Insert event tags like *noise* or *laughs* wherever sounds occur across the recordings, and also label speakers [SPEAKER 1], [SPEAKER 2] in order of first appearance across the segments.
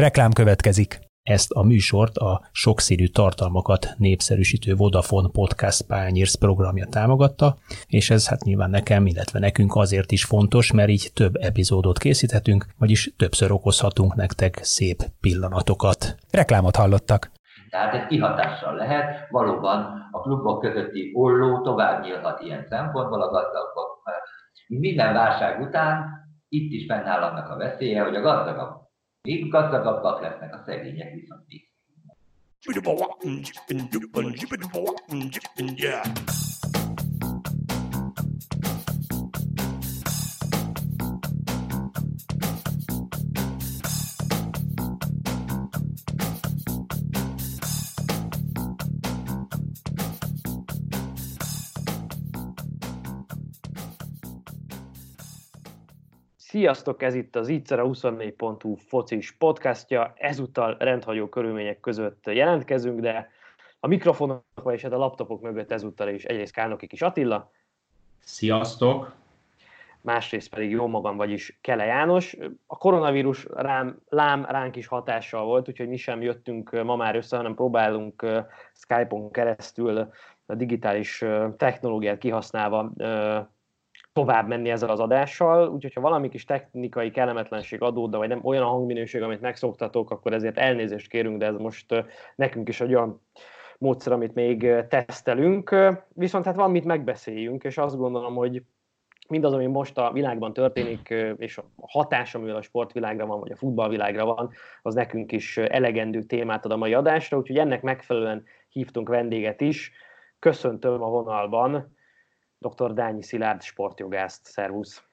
[SPEAKER 1] Reklám következik.
[SPEAKER 2] Ezt a műsort a sokszínű tartalmakat népszerűsítő Vodafone Podcast Pányérsz programja támogatta, és ez hát nyilván nekem, illetve nekünk azért is fontos, mert így több epizódot készíthetünk, vagyis többször okozhatunk nektek szép pillanatokat.
[SPEAKER 1] Reklámot hallottak.
[SPEAKER 3] Tehát ez kihatással lehet, valóban a klubok közötti olló tovább nyílhat ilyen szempontból a gazdagok. Minden válság után itt is fennáll annak a veszélye, hogy a gazdagabb még gazdagabbak lesznek a szegények viszont még.
[SPEAKER 4] Sziasztok, ez itt az Ittszer a 24.hu focis podcastja. Ezúttal rendhagyó körülmények között jelentkezünk, de a mikrofonok és hát a laptopok mögött ezúttal is egyrészt Kálnoki kis Attila.
[SPEAKER 5] Sziasztok!
[SPEAKER 4] Másrészt pedig jó magam, vagyis Kele János. A koronavírus rám, lám ránk is hatással volt, úgyhogy mi sem jöttünk ma már össze, hanem próbálunk Skype-on keresztül a digitális technológiát kihasználva tovább menni ezzel az adással, úgyhogy ha valami kis technikai kellemetlenség adódna, vagy nem olyan a hangminőség, amit megszoktatok, akkor ezért elnézést kérünk, de ez most nekünk is egy olyan módszer, amit még tesztelünk. Viszont hát van mit megbeszéljünk, és azt gondolom, hogy mindaz, ami most a világban történik, és a hatás, amivel a sportvilágra van, vagy a futballvilágra van, az nekünk is elegendő témát ad a mai adásra, úgyhogy ennek megfelelően hívtunk vendéget is. Köszöntöm a vonalban dr. Dányi Szilárd sportjogászt. Szervusz!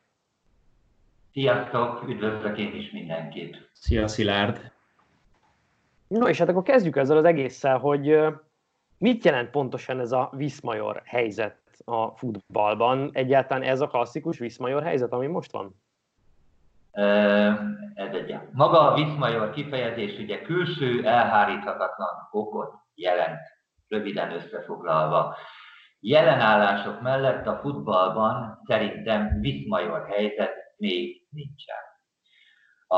[SPEAKER 3] Sziasztok! Üdvözlök én is mindenkit!
[SPEAKER 5] Szia Szilárd!
[SPEAKER 4] No, és hát akkor kezdjük ezzel az egésszel, hogy mit jelent pontosan ez a Viszmajor helyzet a futballban? Egyáltalán ez a klasszikus Viszmajor helyzet, ami most van?
[SPEAKER 3] Ez egy. Maga a Viszmajor kifejezés ugye külső elháríthatatlan okot jelent, röviden összefoglalva. Jelenállások mellett a futballban szerintem viszmajor helyzet még nincsen. A,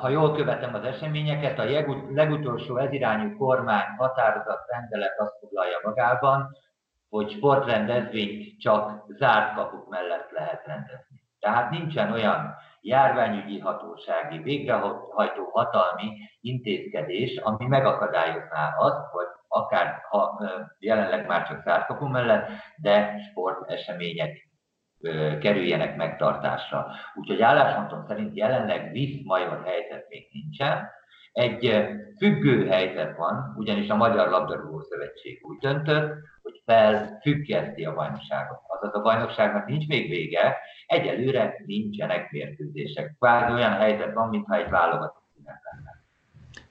[SPEAKER 3] ha jól követem az eseményeket, a legutolsó ezirányú kormány határozat rendelet azt foglalja magában, hogy sportrendezvényt csak zárt kapuk mellett lehet rendezni. Tehát nincsen olyan járványügyi hatósági végrehajtó hatalmi intézkedés, ami megakadályozná azt, hogy akár ha jelenleg már csak szárkapó mellett, de sportesemények kerüljenek megtartásra. Úgyhogy álláspontom szerint jelenleg visz-major helyzet még nincsen. Egy függő helyzet van, ugyanis a Magyar Labdarúgó Szövetség úgy döntött, hogy felfüggeszti a bajnokságot. Azaz a bajnokságnak nincs még vége, egyelőre nincsenek mérkőzések. Kvázi olyan helyzet van, mintha egy válogatott szünet lenne.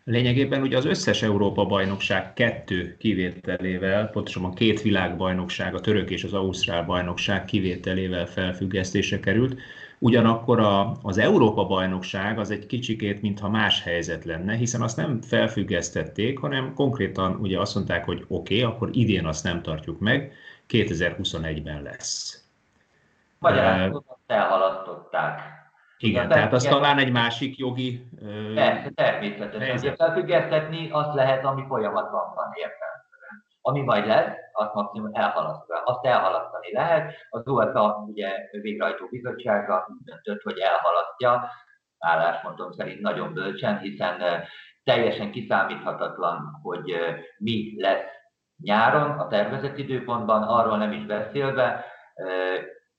[SPEAKER 5] Lényegében ugye az összes Európa-bajnokság kettő kivételével, pontosabban két világbajnokság, a török és az ausztrál bajnokság kivételével felfüggesztése került. Ugyanakkor a, az Európa-bajnokság az egy kicsikét, mintha más helyzet lenne, hiszen azt nem felfüggesztették, hanem konkrétan ugye azt mondták, hogy oké, okay, akkor idén azt nem tartjuk meg, 2021-ben lesz.
[SPEAKER 3] Magyarán elhalasztották.
[SPEAKER 5] Igen, tehát az talán egy másik jogi...
[SPEAKER 3] Persze, természetesen. Ugye felfüggesztetni azt lehet, ami folyamatban van értelmszerűen. Ami majd lesz, azt maximum elhalasztani. Azt elhalasztani lehet. Az UEFA ugye végrehajtó bizottsága döntött, hogy elhalasztja, álláspontom szerint nagyon bölcsen, hiszen teljesen kiszámíthatatlan, hogy mi lesz nyáron a tervezett időpontban, arról nem is beszélve,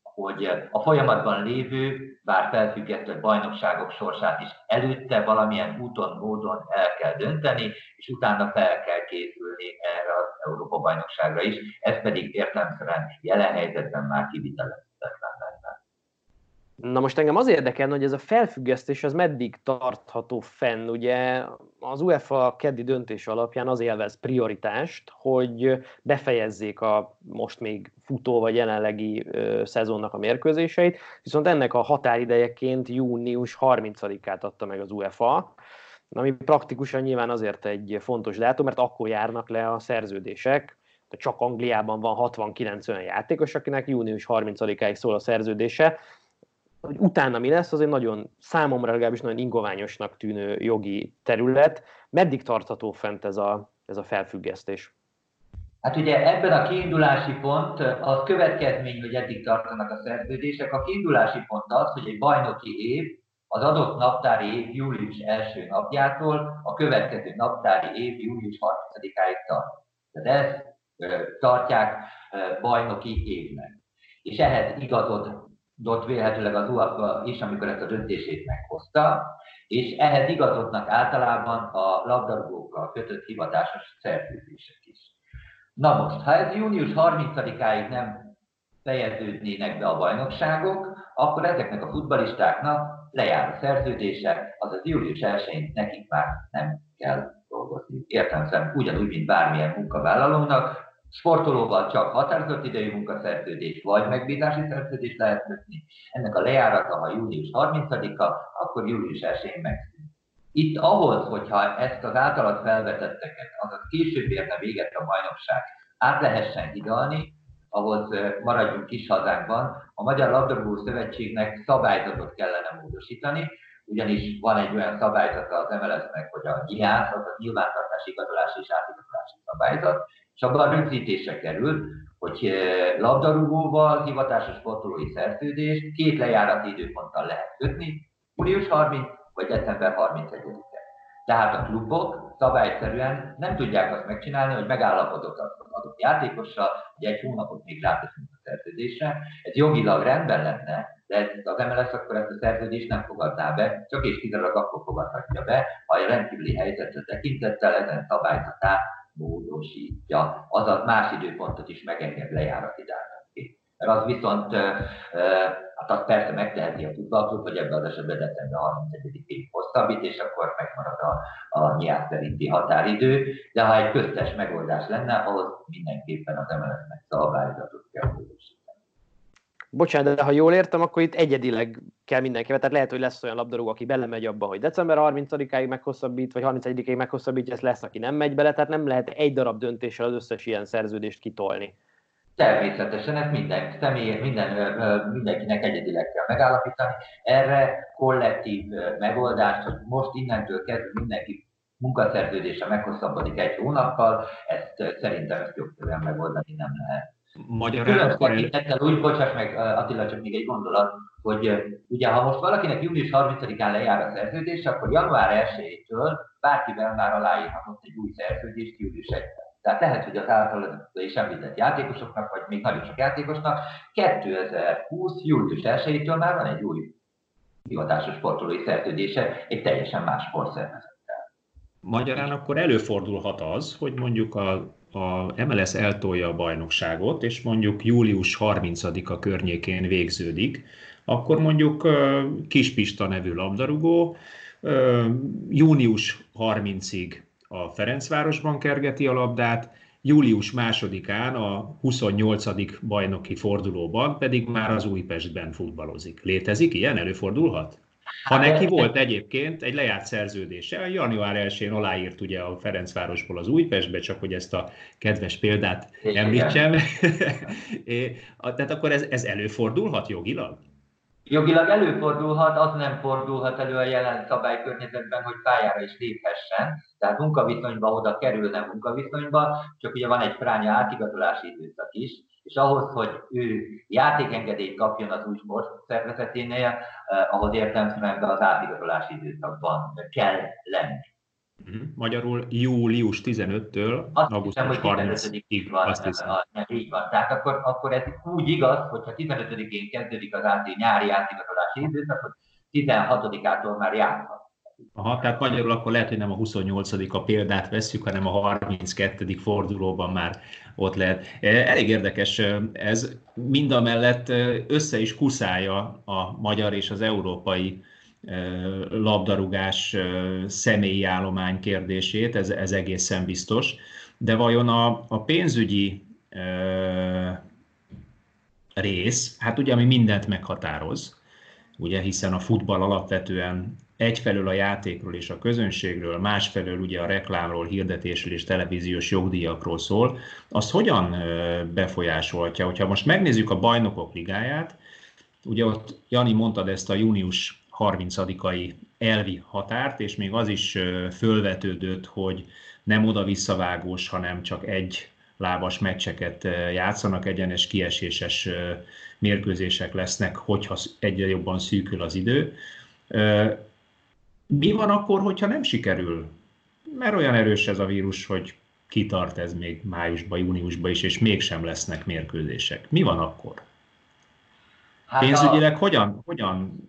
[SPEAKER 3] hogy a folyamatban lévő, bár felfüggesztett bajnokságok sorsát is előtte valamilyen úton, módon el kell dönteni, és utána fel kell készülni erre az Európa-bajnokságra is, ez pedig értelemszerűen jelen helyzetben már kivitelezhetetlen.
[SPEAKER 4] Na most engem az érdekel, hogy ez a felfüggesztés az meddig tartható fenn. Ugye az UEFA keddi döntés alapján az élvez prioritást, hogy befejezzék a most még futó vagy jelenlegi ö, szezonnak a mérkőzéseit, viszont ennek a határidejeként június 30-át adta meg az UEFA, ami praktikusan nyilván azért egy fontos dátum, mert akkor járnak le a szerződések, csak Angliában van 69 olyan játékos, akinek június 30-áig szól a szerződése, hogy utána mi lesz, az egy nagyon, számomra legalábbis nagyon ingoványosnak tűnő jogi terület. Meddig tartható fent ez a, ez a felfüggesztés?
[SPEAKER 3] Hát ugye ebben a kiindulási pont az következmény, hogy eddig tartanak a szerződések. A kiindulási pont az, hogy egy bajnoki év az adott naptári év július első napjától a következő naptári év július 30-áig tart. Tehát ezt tartják bajnoki évnek. És ehhez igazodott vélhetőleg az UEFA is, amikor ezt a döntését meghozta, és ehhez igazodnak általában a labdarúgókkal kötött hivatásos szerződések is. Na most, ha ez június 30-áig nem fejeződnének be a bajnokságok, akkor ezeknek a futbalistáknak lejár a szerződése, azaz július 1-én nekik már nem kell dolgozni. Értem ugyanúgy, mint bármilyen munkavállalónak, sportolóval csak határozott idejű munkaszerződés vagy megbízási szerződés lehet kötni. Ennek a lejárata, ha július 30-a, akkor július 1-én megszűnik. Itt ahhoz, hogyha ezt az általad felvetetteket, azaz később érne véget a bajnokság, át lehessen hidalni, ahhoz maradjunk kis hazánkban, a Magyar Labdarúgó Szövetségnek szabályzatot kellene módosítani, ugyanis van egy olyan szabályzata az MLS-nek, hogy a NIASZ, az a nyilvántartási igazolási és átigazolási szabályzat, és abban rögzítése került, hogy labdarúgóval hivatásos sportolói szerződést két lejárati időponttal lehet kötni, július 30 vagy december 31-e. Tehát a klubok szabályszerűen nem tudják azt megcsinálni, hogy megállapodott az adott játékossal, hogy egy hónapot még ráteszünk a szerződésre. Ez jogilag rendben lenne, de az MLS akkor ezt a szerződést nem fogadná be, csak és kizárólag akkor fogadhatja be, ha a rendkívüli helyzetre tekintettel ezen szabályzatát módosítja, azaz más időpontot is megenged lejárati dátumként. Mert az viszont Hát azt persze megteheti a futballklub, hogy ebben az esetben december 31-ig hosszabbít, és akkor megmarad a, a nyelv határidő, de ha egy köztes megoldás lenne, ahhoz mindenképpen az MLS-nek szabályzatot kell.
[SPEAKER 4] Bocsánat, de ha jól értem, akkor itt egyedileg kell mindenki, tehát lehet, hogy lesz olyan labdarúgó, aki belemegy abba, hogy december 30-áig meghosszabbít, vagy 31-ig meghosszabbítja, ez lesz, aki nem megy bele, tehát nem lehet egy darab döntéssel az összes ilyen szerződést kitolni.
[SPEAKER 3] Természetesen ez minden személy, minden, mindenkinek egyedileg kell megállapítani. Erre kollektív megoldást, hogy most innentől kezdve mindenki munkaszerződése meghosszabbodik egy hónappal, ezt szerintem ezt jogszerűen megoldani nem lehet. Magyarán akkor... El... úgy, bocsáss meg Attila, csak még egy gondolat, hogy ugye ha most valakinek június 30-án lejár a szerződés, akkor január 1-től bárkivel már aláírhatott egy új szerződést július 1 tehát lehet, hogy az általad is említett játékosoknak, vagy még nagyon sok játékosnak 2020. július 1-től már van egy új hivatásos sportolói szerződése egy teljesen más sportszervezettel.
[SPEAKER 5] Magyarán akkor előfordulhat az, hogy mondjuk a, a MLS eltolja a bajnokságot, és mondjuk július 30-a környékén végződik, akkor mondjuk Kispista nevű labdarúgó június 30-ig a Ferencvárosban kergeti a labdát, július másodikán a 28. bajnoki fordulóban pedig már az Újpestben futballozik. Létezik ilyen? Előfordulhat? Ha hát, neki volt egyébként egy lejárt szerződése, január 1-én aláírt ugye a Ferencvárosból az Újpestbe, csak hogy ezt a kedves példát említsem. *laughs* Tehát akkor ez, ez előfordulhat jogilag?
[SPEAKER 3] Jogilag előfordulhat, az nem fordulhat elő a jelen szabálykörnyezetben, hogy pályára is léphessen, tehát munkaviszonyba oda kerülne munkaviszonyba, csak ugye van egy fránya átigazolási időszak is, és ahhoz, hogy ő játékengedélyt kapjon az új sportszervezeténél, eh, ahhoz értelemszerűen az átigazolási időszakban kell lenni.
[SPEAKER 5] Mhm. Magyarul július 15-től augusztus 30-ig.
[SPEAKER 3] Van, azt hiszem. A, így van. Tehát akkor, akkor ez úgy igaz, hogyha 15-én kezdődik az áti, nyári átigazolási időszak, hogy 16-ától már járhat.
[SPEAKER 5] Aha, tehát magyarul akkor lehet, hogy nem a 28 a példát vesszük, hanem a 32. fordulóban már ott lehet. E, elég érdekes e, ez, mind a mellett e, össze is kuszálja a magyar és az európai labdarúgás személyi állomány kérdését, ez, ez egészen biztos. De vajon a, a pénzügyi rész, hát ugye ami mindent meghatároz, ugye, hiszen a futball alapvetően egyfelől a játékról és a közönségről, másfelől ugye a reklámról, hirdetésről és televíziós jogdíjakról szól, azt hogyan befolyásolhatja? Hogyha most megnézzük a bajnokok ligáját, Ugye ott Jani mondtad ezt a június 30-ai elvi határt, és még az is fölvetődött, hogy nem oda-visszavágós, hanem csak egy lábas meccseket játszanak, egyenes kieséses mérkőzések lesznek, hogyha egyre jobban szűkül az idő. Mi van akkor, hogyha nem sikerül? Mert olyan erős ez a vírus, hogy kitart ez még májusban, júniusban is, és mégsem lesznek mérkőzések. Mi van akkor? Hát Pénzügyileg a... hogyan, hogyan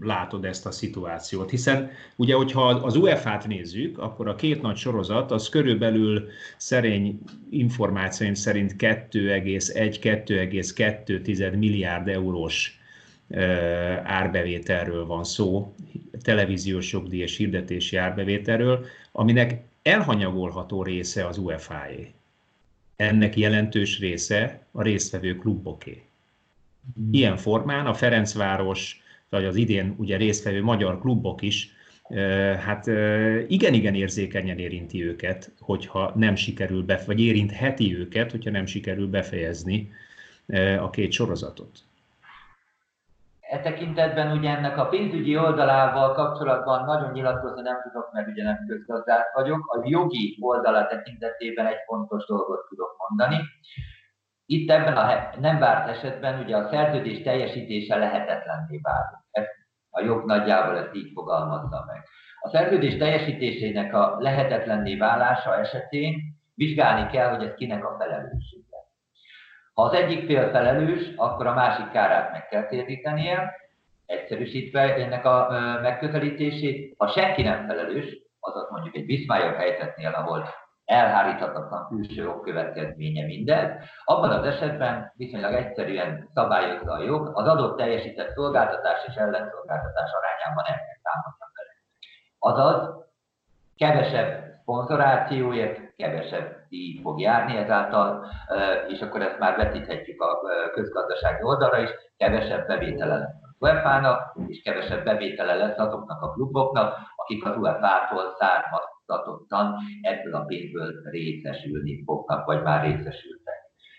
[SPEAKER 5] látod ezt a szituációt? Hiszen ugye, hogyha az UEFA-t nézzük, akkor a két nagy sorozat az körülbelül szerény információim szerint 2,1-2,2 milliárd eurós árbevételről van szó, televíziós jogdíj és hirdetési árbevételről, aminek elhanyagolható része az UEFA-é. Ennek jelentős része a résztvevő kluboké. Ilyen formán a Ferencváros, vagy az idén ugye résztvevő magyar klubok is, hát igen-igen érzékenyen érinti őket, hogyha nem sikerül, be, vagy érintheti őket, hogyha nem sikerül befejezni a két sorozatot.
[SPEAKER 3] E tekintetben ugye ennek a pénzügyi oldalával kapcsolatban nagyon nyilatkozni nem tudok, mert ugye nem közgazdás vagyok. A jogi oldala tekintetében egy fontos dolgot tudok mondani. Itt ebben a nem várt esetben ugye a szerződés teljesítése lehetetlenné válik. A jog nagyjából ezt így fogalmazza meg. A szerződés teljesítésének a lehetetlenné válása esetén vizsgálni kell, hogy ez kinek a felelősség. Ha az egyik fél felelős, akkor a másik kárát meg kell térítenie, egyszerűsítve ennek a megközelítését. Ha senki nem felelős, azaz mondjuk egy Bismarck helyzetnél, ahol elháríthatatlan külső okkövetkezménye mindez, abban az esetben viszonylag egyszerűen szabályozza a jog, az adott teljesített szolgáltatás és ellenszolgáltatás arányában el kell számolni vele. Azaz, kevesebb szponzorációért kevesebb díj fog járni ezáltal, és akkor ezt már vetíthetjük a közgazdasági oldalra is, kevesebb bevétele lesz az UEFA-nak, és kevesebb bevétele lesz azoknak a kluboknak, akik az UEFA-tól származtatottan ebből a pénzből részesülni fognak, vagy már részesültek.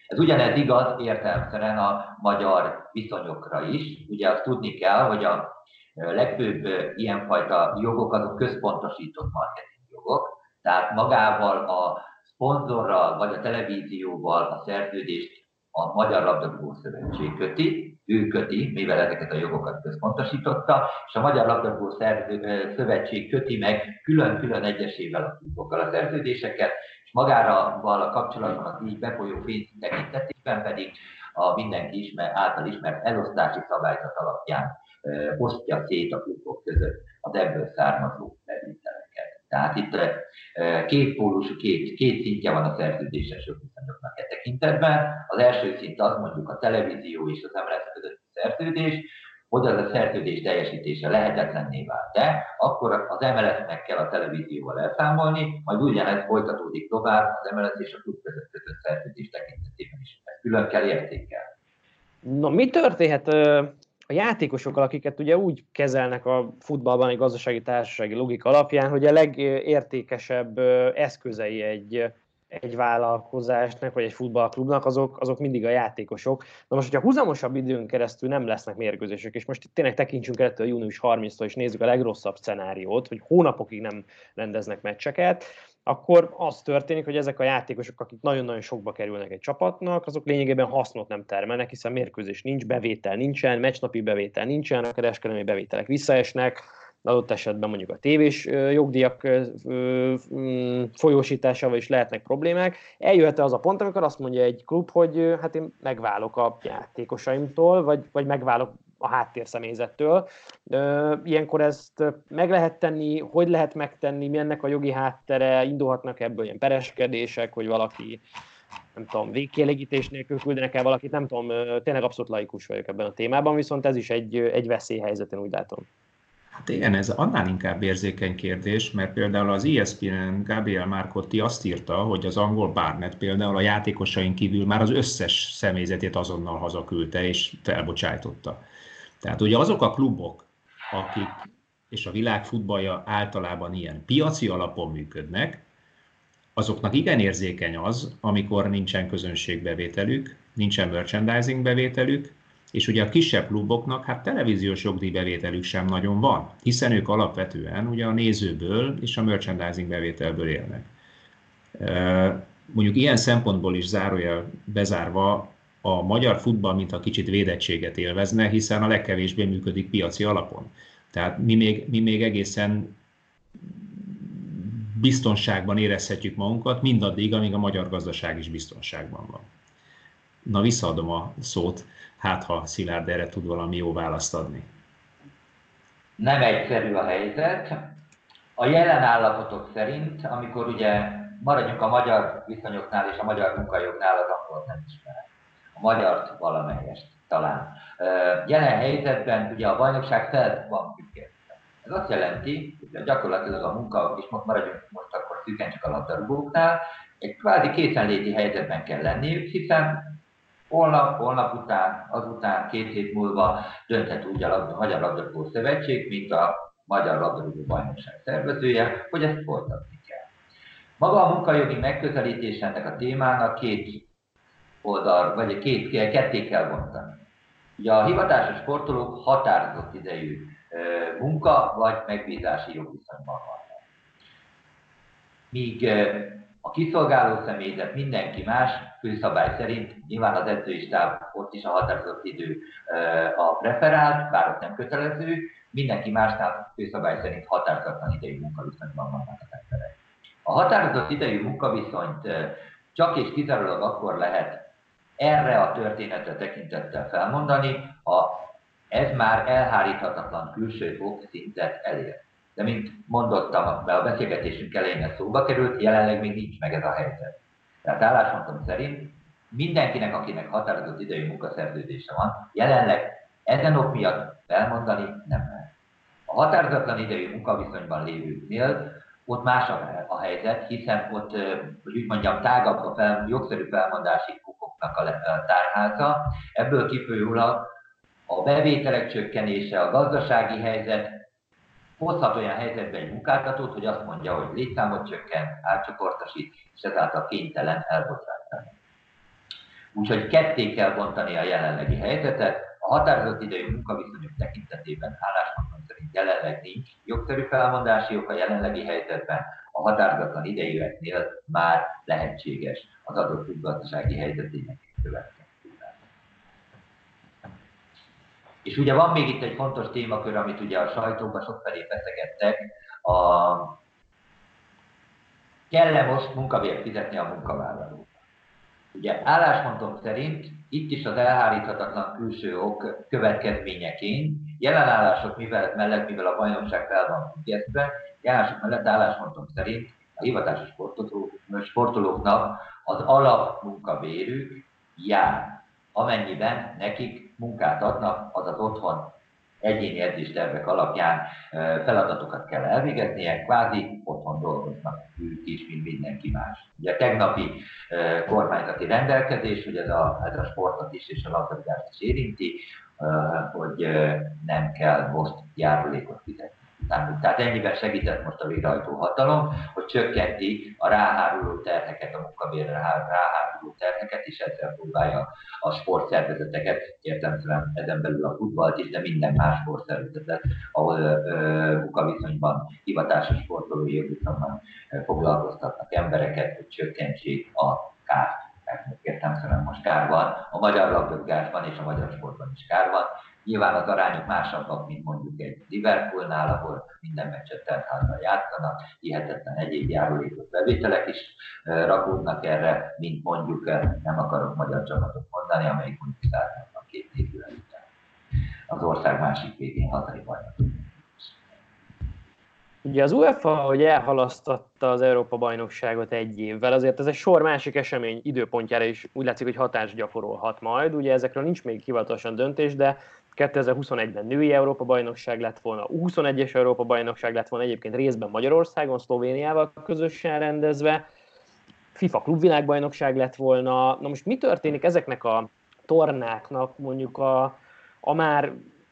[SPEAKER 3] Ez ugyanez igaz értelemszerűen a magyar viszonyokra is. Ugye azt tudni kell, hogy a legfőbb ilyenfajta jogok azok központosított marketing jogok, tehát magával a szponzorral vagy a televízióval a szerződést a Magyar Labdarúgó Szövetség köti, ő köti, mivel ezeket a jogokat központosította, és a Magyar Labdarúgó Szövetség köti meg külön-külön egyesével a klubokkal a szerződéseket, és magára a kapcsolatban az így befolyó pénz tekintetében pedig a mindenki ismer, által ismert elosztási szabályzat alapján osztja szét a klubok között az ebből származó bevételeket. Tehát itt két pólusú, két, két szintje van a szerződéses jogviszonyoknak e tekintetben. Az első szint az mondjuk a televízió és az emelet közötti szerződés, hogy az a szerződés teljesítése lehetetlenné vált. De akkor az emeletnek kell a televízióval elszámolni, majd ugyanez folytatódik tovább az emelet és a klub között kötött szerződés tekintetében is. Ezt külön kell értékelni.
[SPEAKER 4] Na, mi történhet a játékosokkal, akiket ugye úgy kezelnek a futballban egy gazdasági társasági logika alapján, hogy a legértékesebb eszközei egy, egy vállalkozásnak, vagy egy futballklubnak, azok, azok mindig a játékosok. Na most, hogyha húzamosabb időn keresztül nem lesznek mérkőzések, és most tényleg tekintsünk el a június 30-tól, és nézzük a legrosszabb szenáriót, hogy hónapokig nem rendeznek meccseket, akkor az történik, hogy ezek a játékosok, akik nagyon-nagyon sokba kerülnek egy csapatnak, azok lényegében hasznot nem termelnek, hiszen mérkőzés nincs, bevétel nincsen, meccsnapi bevétel nincsen, a kereskedelmi bevételek visszaesnek, adott esetben mondjuk a tévés jogdíjak mm, folyósításával is lehetnek problémák. Eljöhet az a pont, amikor azt mondja egy klub, hogy hát én megválok a játékosaimtól, vagy, vagy megválok a háttérszemélyzettől. Ilyenkor ezt meg lehet tenni, hogy lehet megtenni, mi ennek a jogi háttere, indulhatnak ebből ilyen pereskedések, hogy valaki nem tudom, végkielégítés nélkül küldenek el valakit, nem tudom, tényleg abszolút laikus vagyok ebben a témában, viszont ez is egy, egy veszélyhelyzet, én úgy látom.
[SPEAKER 5] Hát igen, ez annál inkább érzékeny kérdés, mert például az ESPN Gabriel Marcotti azt írta, hogy az angol Barnett például a játékosain kívül már az összes személyzetét azonnal hazaküldte és felbocsájtotta. Tehát ugye azok a klubok, akik, és a világ futballja általában ilyen piaci alapon működnek, azoknak igen érzékeny az, amikor nincsen közönségbevételük, nincsen merchandising bevételük, És ugye a kisebb kluboknak hát televíziós jogdíjbevételük sem nagyon van, hiszen ők alapvetően ugye a nézőből és a merchandising bevételből élnek. Mondjuk ilyen szempontból is zárójel bezárva a magyar futball, mint a kicsit védettséget élvezne, hiszen a legkevésbé működik piaci alapon. Tehát mi még, mi még egészen biztonságban érezhetjük magunkat, mindaddig, amíg a magyar gazdaság is biztonságban van. Na, visszaadom a szót, hát ha Szilárd erre tud valami jó választ adni.
[SPEAKER 3] Nem egyszerű a helyzet. A jelen állapotok szerint, amikor ugye maradjunk a magyar viszonyoknál és a magyar munkajognál, az akkor nem ismerem. A magyar valamelyest talán. Jelen helyzetben ugye a bajnokság fel van függesztve. Ez azt jelenti, hogy gyakorlatilag a munka, és most maradjunk most akkor szűken csak a labdarúgóknál, egy kvázi készenléti helyzetben kell lenniük, hiszen holnap, holnap után, azután, két hét múlva dönthet úgy a Magyar Labdarúgó Szövetség, mint a Magyar Labdarúgó Bajnokság szervezője, hogy ezt folytatni kell. Maga a munkajogi megközelítés ennek a témának két oldal, vagy két, ketté kell bontani. Ugye a hivatásos sportolók határozott idejű munka vagy megbízási jogviszonyban vannak. Míg a kiszolgáló személyzet mindenki más, főszabály szerint, nyilván az edzői stáb ott is a határozott idő a preferált, bár ott nem kötelező, mindenki másnál főszabály szerint határozatlan idejű munkaviszonyban vannak az emberek. A határozott idejű munkaviszonyt csak és kizárólag akkor lehet erre a történetre tekintettel felmondani, ha ez már elháríthatatlan külső fok szintet elér. De mint mondottam, a beszélgetésünk elején ez szóba került, jelenleg még nincs meg ez a helyzet. Tehát álláspontom szerint mindenkinek, akinek határozott idejű munkaszerződése van, jelenleg ezen ok miatt felmondani nem lehet. A határozatlan idejű munkaviszonyban lévőknél ott más a helyzet, hiszen ott, hogy úgy mondjam, tágabb a fel, jogszerű felmondási fokoknak a tárháza. Ebből kifolyólag a bevételek csökkenése, a gazdasági helyzet hozhat olyan helyzetbe egy munkáltatót, hogy azt mondja, hogy létszámot csökken, átcsoportosít, és ezáltal kénytelen elbocsátani. Úgyhogy ketté kell bontani a jelenlegi helyzetet. A határozott idejű munkaviszonyok tekintetében álláspontom szerint jelenleg nincs jogszerű felmondási jog a jelenlegi helyzetben, a határozatlan idejűeknél már lehetséges az adott gazdasági helyzetének következő. És ugye van még itt egy fontos témakör, amit ugye a sajtóban sokfelé feszegettek, a kell-e most munkabért fizetni a munkavállalók? Ugye álláspontom szerint itt is az elháríthatatlan külső ok következményeként jelenállások mivel, mellett, mivel a bajnokság fel van függesztve, jelenások mellett álláspontom szerint a hivatásos sportolóknak az alapmunkabérük jár, amennyiben nekik munkát adnak, azaz otthon egyéni edzéstervek alapján feladatokat kell elvégeznie, kvázi otthon dolgoznak ők is, mint mindenki más. Ugye a tegnapi kormányzati rendelkezés, hogy ez a, ez a sportot is és a labdarúgást is érinti, hogy nem kell most járulékot fizetni. Tehát ennyiben segített most a végrehajtó hatalom, hogy csökkenti a ráháruló terheket, a munkabérre ráháruló terheket, és ezzel próbálja a sportszervezeteket, értelemszerűen ezen belül a futballt is, de minden más sportszervezetet, ahol munkaviszonyban, hivatásos sportolói jogviszonyban foglalkoztatnak embereket, hogy csökkentsék a kárt. Értelemszerűen most kár van, a magyar labdarúgásban és a magyar sportban is kár van, Nyilván az arányok másabbak, mint mondjuk egy Liverpoolnál, ahol minden meccset teltházban játszanak, hihetetlen egyéb járulékos bevételek is rakódnak erre, mint mondjuk, nem akarok magyar csapatot mondani, amelyik mondjuk a két évvel után az ország másik végén hazai bajnok.
[SPEAKER 4] Ugye az UEFA, hogy elhalasztotta az Európa-bajnokságot egy évvel, azért ez egy sor másik esemény időpontjára is úgy látszik, hogy hatást gyakorolhat majd. Ugye ezekről nincs még hivatalosan döntés, de 2021-ben női Európa-bajnokság lett volna, 21-es Európa-bajnokság lett volna egyébként részben Magyarországon, Szlovéniával közösen rendezve, FIFA klubvilágbajnokság lett volna. Na most mi történik ezeknek a tornáknak mondjuk a, a már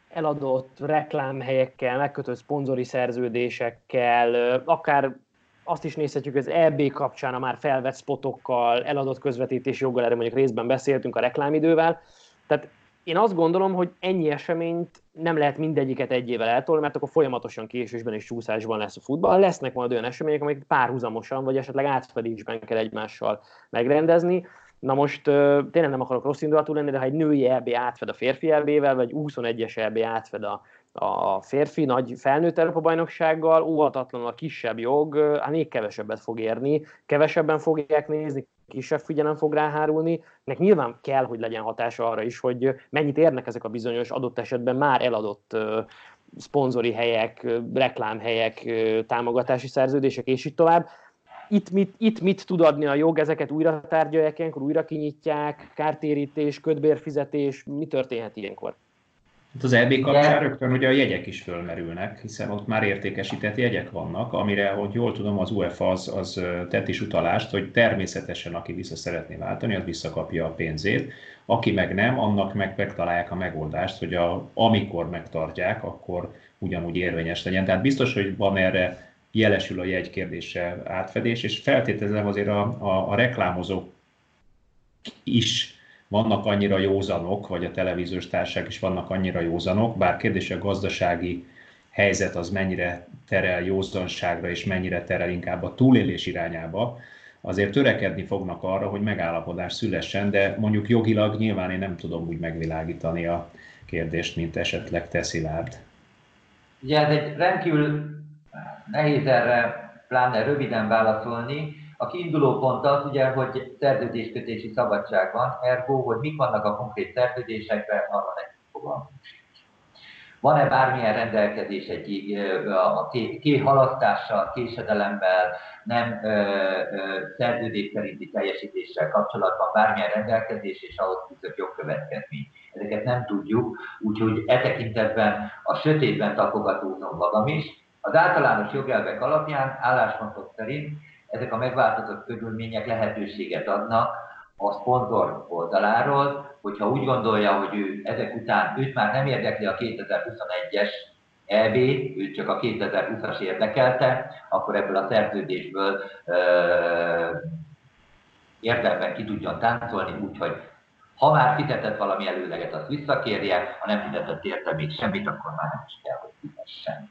[SPEAKER 4] eladott reklámhelyekkel, megkötött szponzori szerződésekkel, akár azt is nézhetjük, az EB kapcsán a már felvett spotokkal, eladott közvetítési joggal, erre mondjuk részben beszéltünk a reklámidővel. Tehát én azt gondolom, hogy ennyi eseményt nem lehet mindegyiket egy évvel eltolni, mert akkor folyamatosan késésben és csúszásban lesz a futball. Lesznek majd olyan események, amik párhuzamosan, vagy esetleg átfedésben kell egymással megrendezni. Na most tényleg nem akarok rossz indulatú lenni, de ha egy női EB átfed a férfi EB-vel, vagy 21-es EB átfed a, a férfi nagy felnőtt Európa bajnoksággal, óvatatlanul a kisebb jog, hát még kevesebbet fog érni, kevesebben fogják nézni, kisebb figyelem fog ráhárulni, nek nyilván kell, hogy legyen hatása arra is, hogy mennyit érnek ezek a bizonyos adott esetben már eladott szponzori helyek, reklámhelyek, támogatási szerződések, és így tovább. Itt mit, itt mit tud adni a jog, ezeket újra tárgyalják ilyenkor, újra kinyitják, kártérítés, ködbérfizetés, mi történhet ilyenkor?
[SPEAKER 5] Hát az EB kapcsán rögtön ugye a jegyek is fölmerülnek, hiszen ott már értékesített jegyek vannak, amire, hogy jól tudom, az UEFA az, az tett is utalást, hogy természetesen aki vissza szeretné váltani, az visszakapja a pénzét, aki meg nem, annak meg megtalálják a megoldást, hogy a, amikor megtartják, akkor ugyanúgy érvényes legyen. Tehát biztos, hogy van erre jelesül a jegy kérdése átfedés, és feltételezem azért a, a, a reklámozók is vannak annyira józanok, vagy a televíziós társaság is vannak annyira józanok, bár kérdés a gazdasági helyzet az mennyire terel józanságra, és mennyire terel inkább a túlélés irányába, azért törekedni fognak arra, hogy megállapodás szülessen, de mondjuk jogilag nyilván én nem tudom úgy megvilágítani a kérdést, mint esetleg Teszilárd.
[SPEAKER 3] Ugye ez egy rendkívül nehéz erre pláne röviden válaszolni, a kiinduló pont az ugye, hogy szerződéskötési szabadság van, ergo, hogy mik vannak a konkrét szerződésekben, arra nem fogalmunk van-e bármilyen rendelkezés egy a halasztással, késedelemmel, nem ö, ö, szerződés szerinti teljesítéssel kapcsolatban bármilyen rendelkezés, és ahhoz fűzött jogkövetkezmény. Ezeket nem tudjuk, úgyhogy e tekintetben a sötétben tapogatózom magam is. Az általános jogelvek alapján álláspontok szerint ezek a megváltozott körülmények lehetőséget adnak a szponzor oldaláról, hogyha úgy gondolja, hogy ő ezek után, őt már nem érdekli a 2021-es EB, őt csak a 2020-as érdekelte, akkor ebből a szerződésből érdemben ki tudjon táncolni, úgyhogy ha már fizetett valami előleget, azt visszakérje, ha nem fizetett érte még semmit, akkor már nem is kell, hogy fizessen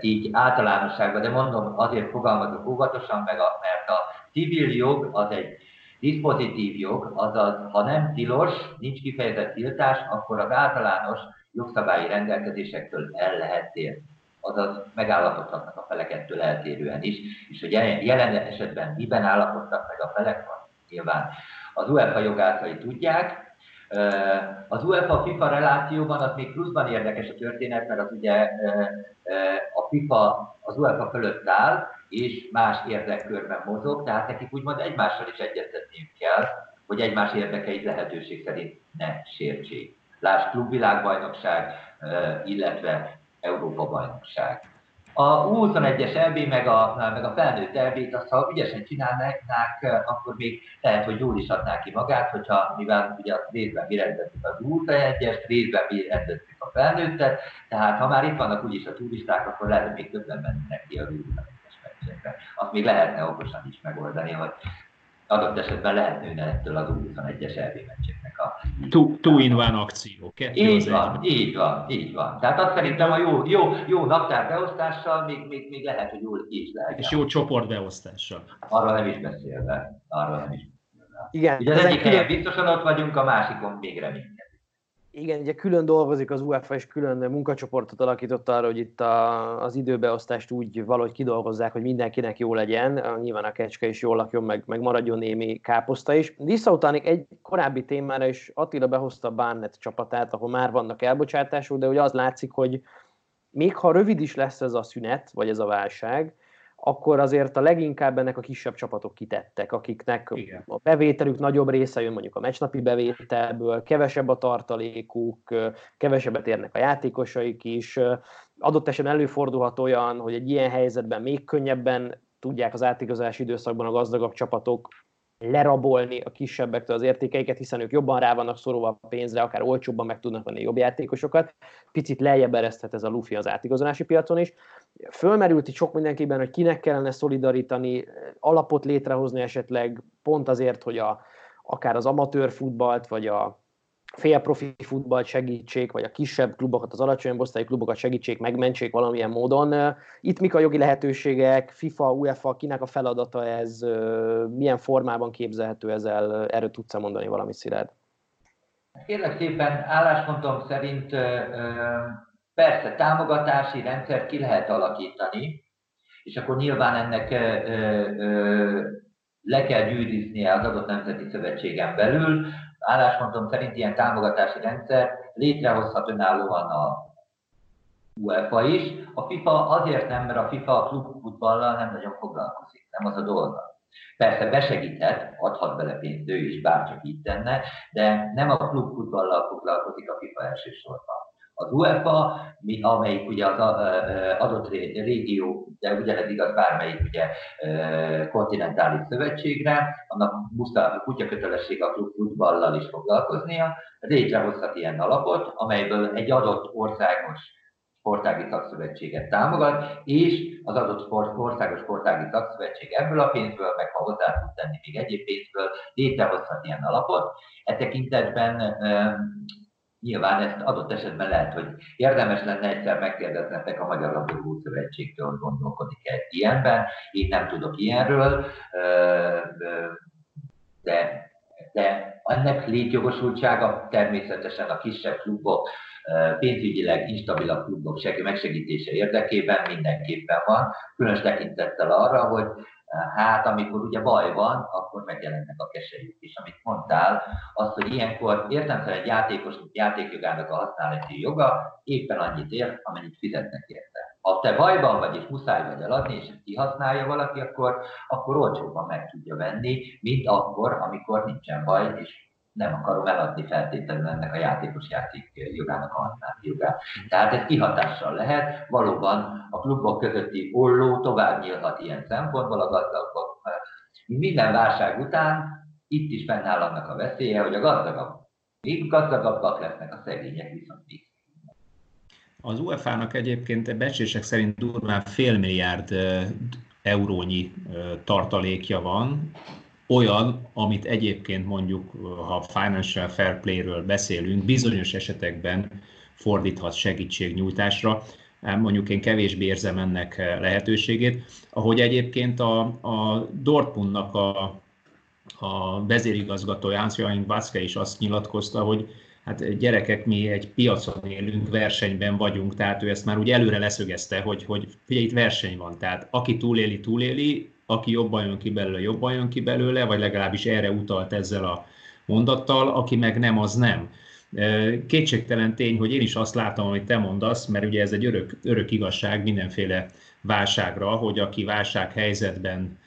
[SPEAKER 3] így általánosságban, de mondom, azért fogalmazok óvatosan, meg a, mert a civil jog az egy diszpozitív jog, azaz ha nem tilos, nincs kifejezett tiltás, akkor az általános jogszabályi rendelkezésektől el lehet térni. Azaz megállapodhatnak a felekettől eltérően is, és hogy jelen esetben miben állapodtak meg a felek, van nyilván az UEFA jogászai tudják, az UEFA-FIFA relációban az még pluszban érdekes a történet, mert az ugye a FIFA az UEFA fölött áll, és más érdekkörben mozog, tehát nekik úgymond egymással is egyeztetniük kell, hogy egymás érdekeit lehetőség szerint ne sértsék. Lásd klubvilágbajnokság, illetve Európa-bajnokság. A U21-es EB meg a, meg a felnőtt EB-t, azt ha ügyesen csinálnák, akkor még lehet, hogy jól is adnák ki magát, hogyha mivel ugye részben mi rendezzük az U21-est, részben mi rendezzük a felnőttet, tehát ha már itt vannak úgyis a turisták, akkor lehet, hogy még többen mennek ki az U21-es meccsekre. Azt még lehetne okosan is megoldani, hogy adott esetben lehet nőne ettől az U21-es EB meccseknek a...
[SPEAKER 5] Two, two in one akció.
[SPEAKER 3] Kettő így van, egy. így van, így van. Tehát azt szerintem a jó, jó, jó naptár beosztással még, még, még lehet, hogy jól lehet.
[SPEAKER 5] És jó csoport beosztással.
[SPEAKER 3] Arról nem is beszélve. Arról nem is beszélve. Igen. Ugye az egyik helyen biztosan ott vagyunk, a másikon még remény.
[SPEAKER 4] Igen, ugye külön dolgozik az UEFA, és külön munkacsoportot alakított arra, hogy itt a, az időbeosztást úgy valahogy kidolgozzák, hogy mindenkinek jó legyen, nyilván a kecske is jól lakjon, meg, meg maradjon némi káposzta is. Visszautalnék egy korábbi témára, és Attila behozta a Barnett csapatát, ahol már vannak elbocsátások, de hogy az látszik, hogy még ha rövid is lesz ez a szünet, vagy ez a válság, akkor azért a leginkább ennek a kisebb csapatok kitettek, akiknek Igen. a bevételük nagyobb része jön mondjuk a meccsnapi bevételből, kevesebb a tartalékuk, kevesebbet érnek a játékosaik is. Adott esetben előfordulhat olyan, hogy egy ilyen helyzetben még könnyebben tudják az átigazási időszakban a gazdagabb csapatok lerabolni a kisebbektől az értékeiket, hiszen ők jobban rá vannak szorulva a pénzre, akár olcsóbban meg tudnak venni jobb játékosokat. Picit lejjebb ereszthet ez a lufi az átigazolási piacon is. Fölmerült itt sok mindenkiben, hogy kinek kellene szolidarítani, alapot létrehozni esetleg pont azért, hogy a, akár az amatőr futballt, vagy a félprofi futball segítsék, vagy a kisebb klubokat, az alacsonyabb osztályú klubokat segítsék, megmentsék valamilyen módon. Itt mik a jogi lehetőségek, FIFA, UEFA, kinek a feladata ez, milyen formában képzelhető ezzel, erről tudsz mondani valamit, Szilárd?
[SPEAKER 3] Kérlek szépen, álláspontom szerint persze támogatási rendszert ki lehet alakítani, és akkor nyilván ennek le kell gyűrűznie az adott nemzeti szövetségen belül, álláspontom szerint ilyen támogatási rendszer létrehozhat önállóan a UEFA is. A FIFA azért nem, mert a FIFA a klubfutballal nem nagyon foglalkozik, nem az a dolga. Persze besegíthet, adhat bele pénzt ő is, bárcsak így tenne, de nem a klubfutballal foglalkozik a FIFA elsősorban. Az UEFA, amelyik ugye az adott régió, de ugyanez igaz bármelyik ugye kontinentális szövetségre, annak muszáj a kutyakötelesség a klub futballal is foglalkoznia, létrehozhat ilyen alapot, amelyből egy adott országos sportági szakszövetséget támogat, és az adott sport, országos sportági szakszövetség ebből a pénzből, meg ha hozzá tud tenni még egyéb pénzből, létrehozhat ilyen alapot. E tekintetben Nyilván ezt adott esetben lehet, hogy érdemes lenne egyszer megkérdeznetek a Magyar Labdarúgó Szövetségtől, hogy gondolkodik-e ilyenben. Én nem tudok ilyenről, de, de ennek létjogosultsága természetesen a kisebb klubok, pénzügyileg instabilabb klubok megsegítése érdekében mindenképpen van, különös tekintettel arra, hogy Hát, amikor ugye baj van, akkor megjelennek a keselyük is. Amit mondtál, az, hogy ilyenkor értelmszerűen egy játékos játékjogának a használati joga éppen annyit ér, amennyit fizetnek érte. Ha te bajban vagy, és muszáj vagy eladni, és ezt kihasználja valaki, akkor, akkor olcsóban meg tudja venni, mint akkor, amikor nincsen baj, és nem akarom eladni feltétlenül ennek a játékos játék jogának a jogát. Tehát ez kihatással lehet, valóban a klubok közötti olló tovább nyílhat ilyen szempontból a gazdagok. Minden válság után itt is fennáll annak a veszélye, hogy a gazdagabb, még gazdagabbak lesznek a szegények viszont még
[SPEAKER 5] az UEFA-nak egyébként becslések szerint durván fél milliárd eurónyi tartalékja van, olyan, amit egyébként mondjuk, ha financial fair play-ről beszélünk, bizonyos esetekben fordíthat segítségnyújtásra. Mondjuk én kevésbé érzem ennek lehetőségét. Ahogy egyébként a, a Dortmundnak a, a vezérigazgatója, Hans-Joachim is azt nyilatkozta, hogy hát gyerekek, mi egy piacon élünk, versenyben vagyunk, tehát ő ezt már úgy előre leszögezte, hogy, hogy figyelj, itt verseny van, tehát aki túléli, túléli, aki jobban jön ki belőle, jobban jön ki belőle, vagy legalábbis erre utalt ezzel a mondattal, aki meg nem, az nem. Kétségtelen tény, hogy én is azt látom, amit te mondasz, mert ugye ez egy örök, örök igazság mindenféle válságra, hogy aki válsághelyzetben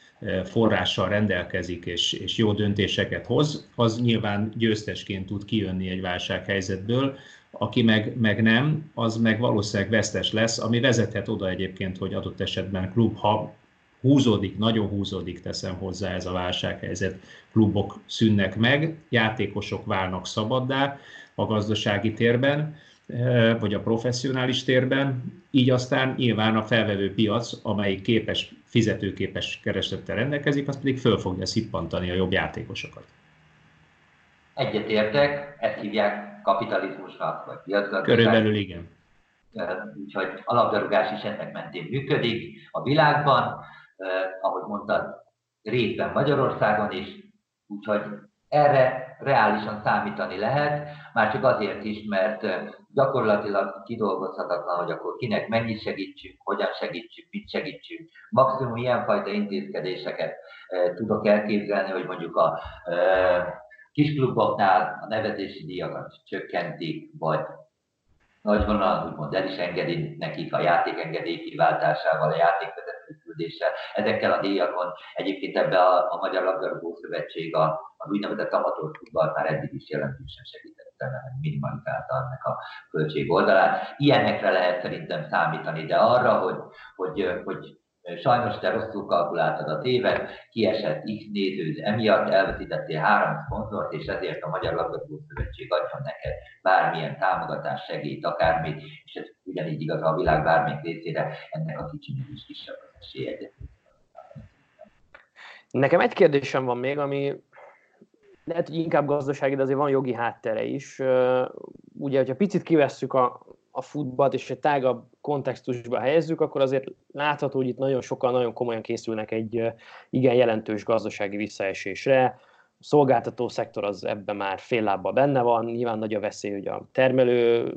[SPEAKER 5] forrással rendelkezik és, és jó döntéseket hoz, az nyilván győztesként tud kijönni egy válsághelyzetből, aki meg, meg nem, az meg valószínűleg vesztes lesz, ami vezethet oda egyébként, hogy adott esetben klub, ha húzódik, nagyon húzódik, teszem hozzá ez a válsághelyzet, klubok szűnnek meg, játékosok válnak szabaddá a gazdasági térben, eh, vagy a professzionális térben, így aztán nyilván a felvevő piac, amelyik képes, fizetőképes keresettel rendelkezik, az pedig föl fogja szippantani a jobb játékosokat.
[SPEAKER 3] Egyetértek, ezt hívják kapitalizmusnak, vagy piacgazdaság.
[SPEAKER 5] Körülbelül igen.
[SPEAKER 3] Eh, úgyhogy alapdarúgás is ennek mentén működik a világban ahogy mondtad, részben Magyarországon is, úgyhogy erre reálisan számítani lehet, már csak azért is, mert gyakorlatilag kidolgozhatatlan, hogy akkor kinek mennyit segítsünk, hogyan segítsünk, mit segítsünk. Maximum ilyenfajta intézkedéseket tudok elképzelni, hogy mondjuk a kiskluboknál a nevezési díjakat csökkentik, vagy nagyvonalon úgymond el is engedi nekik a játékengedély kiváltásával, a játékvezető küldéssel. Ezekkel a díjakon egyébként ebbe a, a Magyar Labdarúgó Szövetség a, az úgynevezett amatőr futballt már eddig is jelentősen segítette, mert minimalizálta ennek a költség oldalát. Ilyenekre lehet szerintem számítani, de arra, hogy, hogy, hogy Sajnos te rosszul kalkuláltad a tévet, kiesett X néződ, emiatt elveszítettél három szponzort, és ezért a Magyar Labdarúgó Szövetség adjon neked bármilyen támogatás, segít, akármit, és ez ugyanígy igaz a világ bármelyik részére, ennek a kicsinek is kisebb.
[SPEAKER 4] Nekem egy kérdésem van még, ami lehet, hogy inkább gazdasági, de azért van jogi háttere is. Ugye, hogyha picit kivesszük a, a futballt és egy tágabb kontextusba helyezzük, akkor azért látható, hogy itt nagyon sokan nagyon komolyan készülnek egy igen jelentős gazdasági visszaesésre. Szolgáltató szektor az ebben már fél lábban benne van, nyilván nagy a veszély, hogy a termelő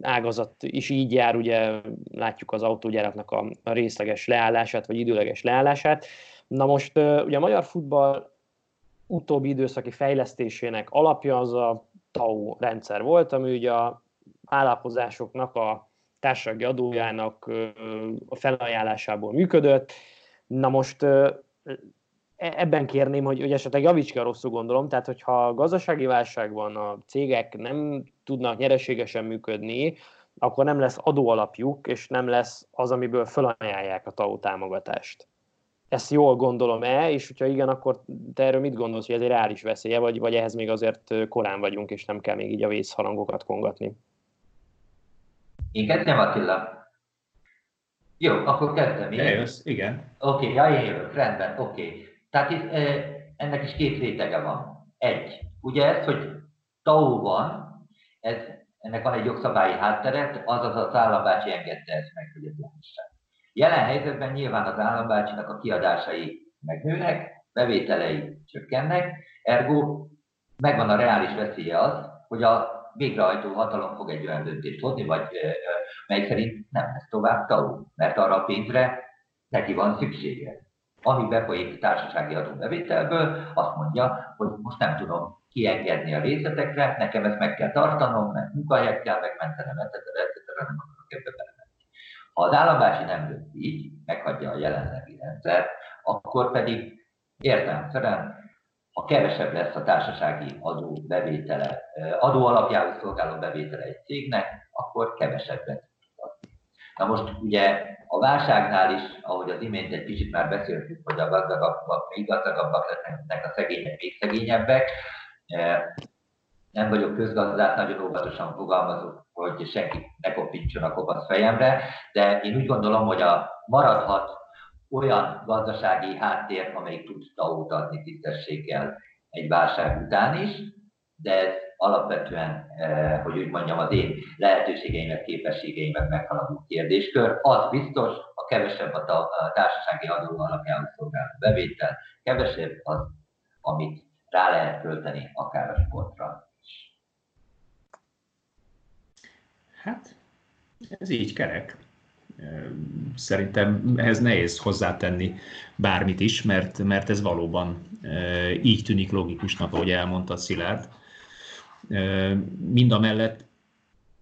[SPEAKER 4] ágazat is így jár, ugye látjuk az autógyáraknak a, részleges leállását, vagy időleges leállását. Na most ugye a magyar futball utóbbi időszaki fejlesztésének alapja az a TAU rendszer volt, ami ugye a vállalkozásoknak a társasági adójának a felajánlásából működött. Na most ebben kérném, hogy, hogy esetleg javíts ki a rosszul gondolom, tehát hogyha gazdasági válság van, a cégek nem tudnak nyereségesen működni, akkor nem lesz adóalapjuk, és nem lesz az, amiből felajánlják a TAO támogatást ezt jól gondolom-e, és hogyha igen, akkor te erről mit gondolsz, hogy ez egy reális veszélye, vagy, vagy ehhez még azért korán vagyunk, és nem kell még így a vészharangokat kongatni?
[SPEAKER 3] Én kezdem, Attila. Jó, akkor kezdem
[SPEAKER 5] én. Eljössz, igen.
[SPEAKER 3] Oké, okay, ja, én jövök, rendben, oké. Okay. Tehát itt ennek is két rétege van. Egy, ugye ez, hogy TAO van, ez, ennek van egy jogszabályi hátteret, azaz az állambácsi engedte ezt meg, hogy ez lehessen. Jelen helyzetben nyilván az állambácsinak a kiadásai megnőnek, bevételei csökkennek, ergo megvan a reális veszélye az, hogy a végrehajtó hatalom fog egy olyan döntést hozni, vagy mely szerint nem lesz tovább TAU, mert arra a pénzre neki van szüksége. Ami befolyik társasági adóbevételből, azt mondja, hogy most nem tudom kiengedni a részletekre, nekem ezt meg kell tartanom, mert munkahelyet kell megmentenem, etc. etc. nem akarok ebbe belemenni. Ha az állambási nem dönt így, meghagyja a jelenlegi rendszert, akkor pedig értelemszerűen, ha kevesebb lesz a társasági adó bevétele, adó alapjául szolgáló bevétele egy cégnek, akkor kevesebbet Na most ugye a válságnál is, ahogy az imént egy kicsit már beszéltük, hogy a gazdagabbak még gazdagabbak lesznek, a szegények még szegényebbek, nem vagyok közgazdát, nagyon óvatosan fogalmazok, hogy senki ne kopincson a kopasz fejemre, de én úgy gondolom, hogy a maradhat olyan gazdasági háttér, amelyik tud tau adni tisztességgel egy válság után is, de alapvetően, eh, hogy úgy mondjam, az én lehetőségeimet, képességeimet meghaladó kérdéskör. Az biztos, a kevesebb a társasági adó alapján szolgáló bevétel, kevesebb az, amit rá lehet költeni akár a sportra.
[SPEAKER 5] Hát, ez így kerek. Szerintem ehhez nehéz hozzátenni bármit is, mert, mert ez valóban így tűnik logikusnak, ahogy elmondta Szilárd. Mind a mellett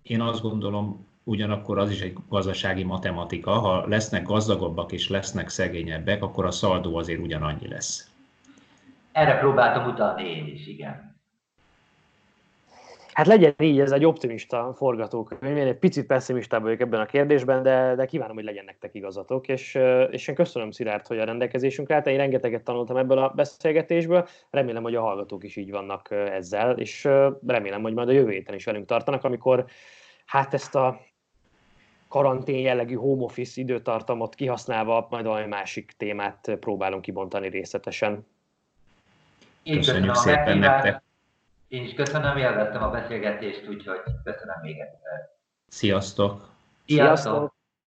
[SPEAKER 5] én azt gondolom, ugyanakkor az is egy gazdasági matematika, ha lesznek gazdagabbak és lesznek szegényebbek, akkor a szaldó azért ugyanannyi lesz.
[SPEAKER 3] Erre próbáltam utalni én is, igen.
[SPEAKER 4] Hát legyen így, ez egy optimista forgatókönyv. Én egy picit pessimista vagyok ebben a kérdésben, de, de kívánom, hogy legyen nektek igazatok. És, és én köszönöm Szilárd, hogy a rendelkezésünkre állt. Én rengeteget tanultam ebből a beszélgetésből. Remélem, hogy a hallgatók is így vannak ezzel, és remélem, hogy majd a jövő héten is velünk tartanak, amikor hát ezt a karantén jellegű home office időtartamot kihasználva majd valami másik témát próbálunk kibontani részletesen.
[SPEAKER 5] Köszönjük szépen nektek!
[SPEAKER 3] Én is köszönöm, élveztem a beszélgetést, úgyhogy köszönöm még egyszer.
[SPEAKER 5] Sziasztok!
[SPEAKER 3] Sziasztok!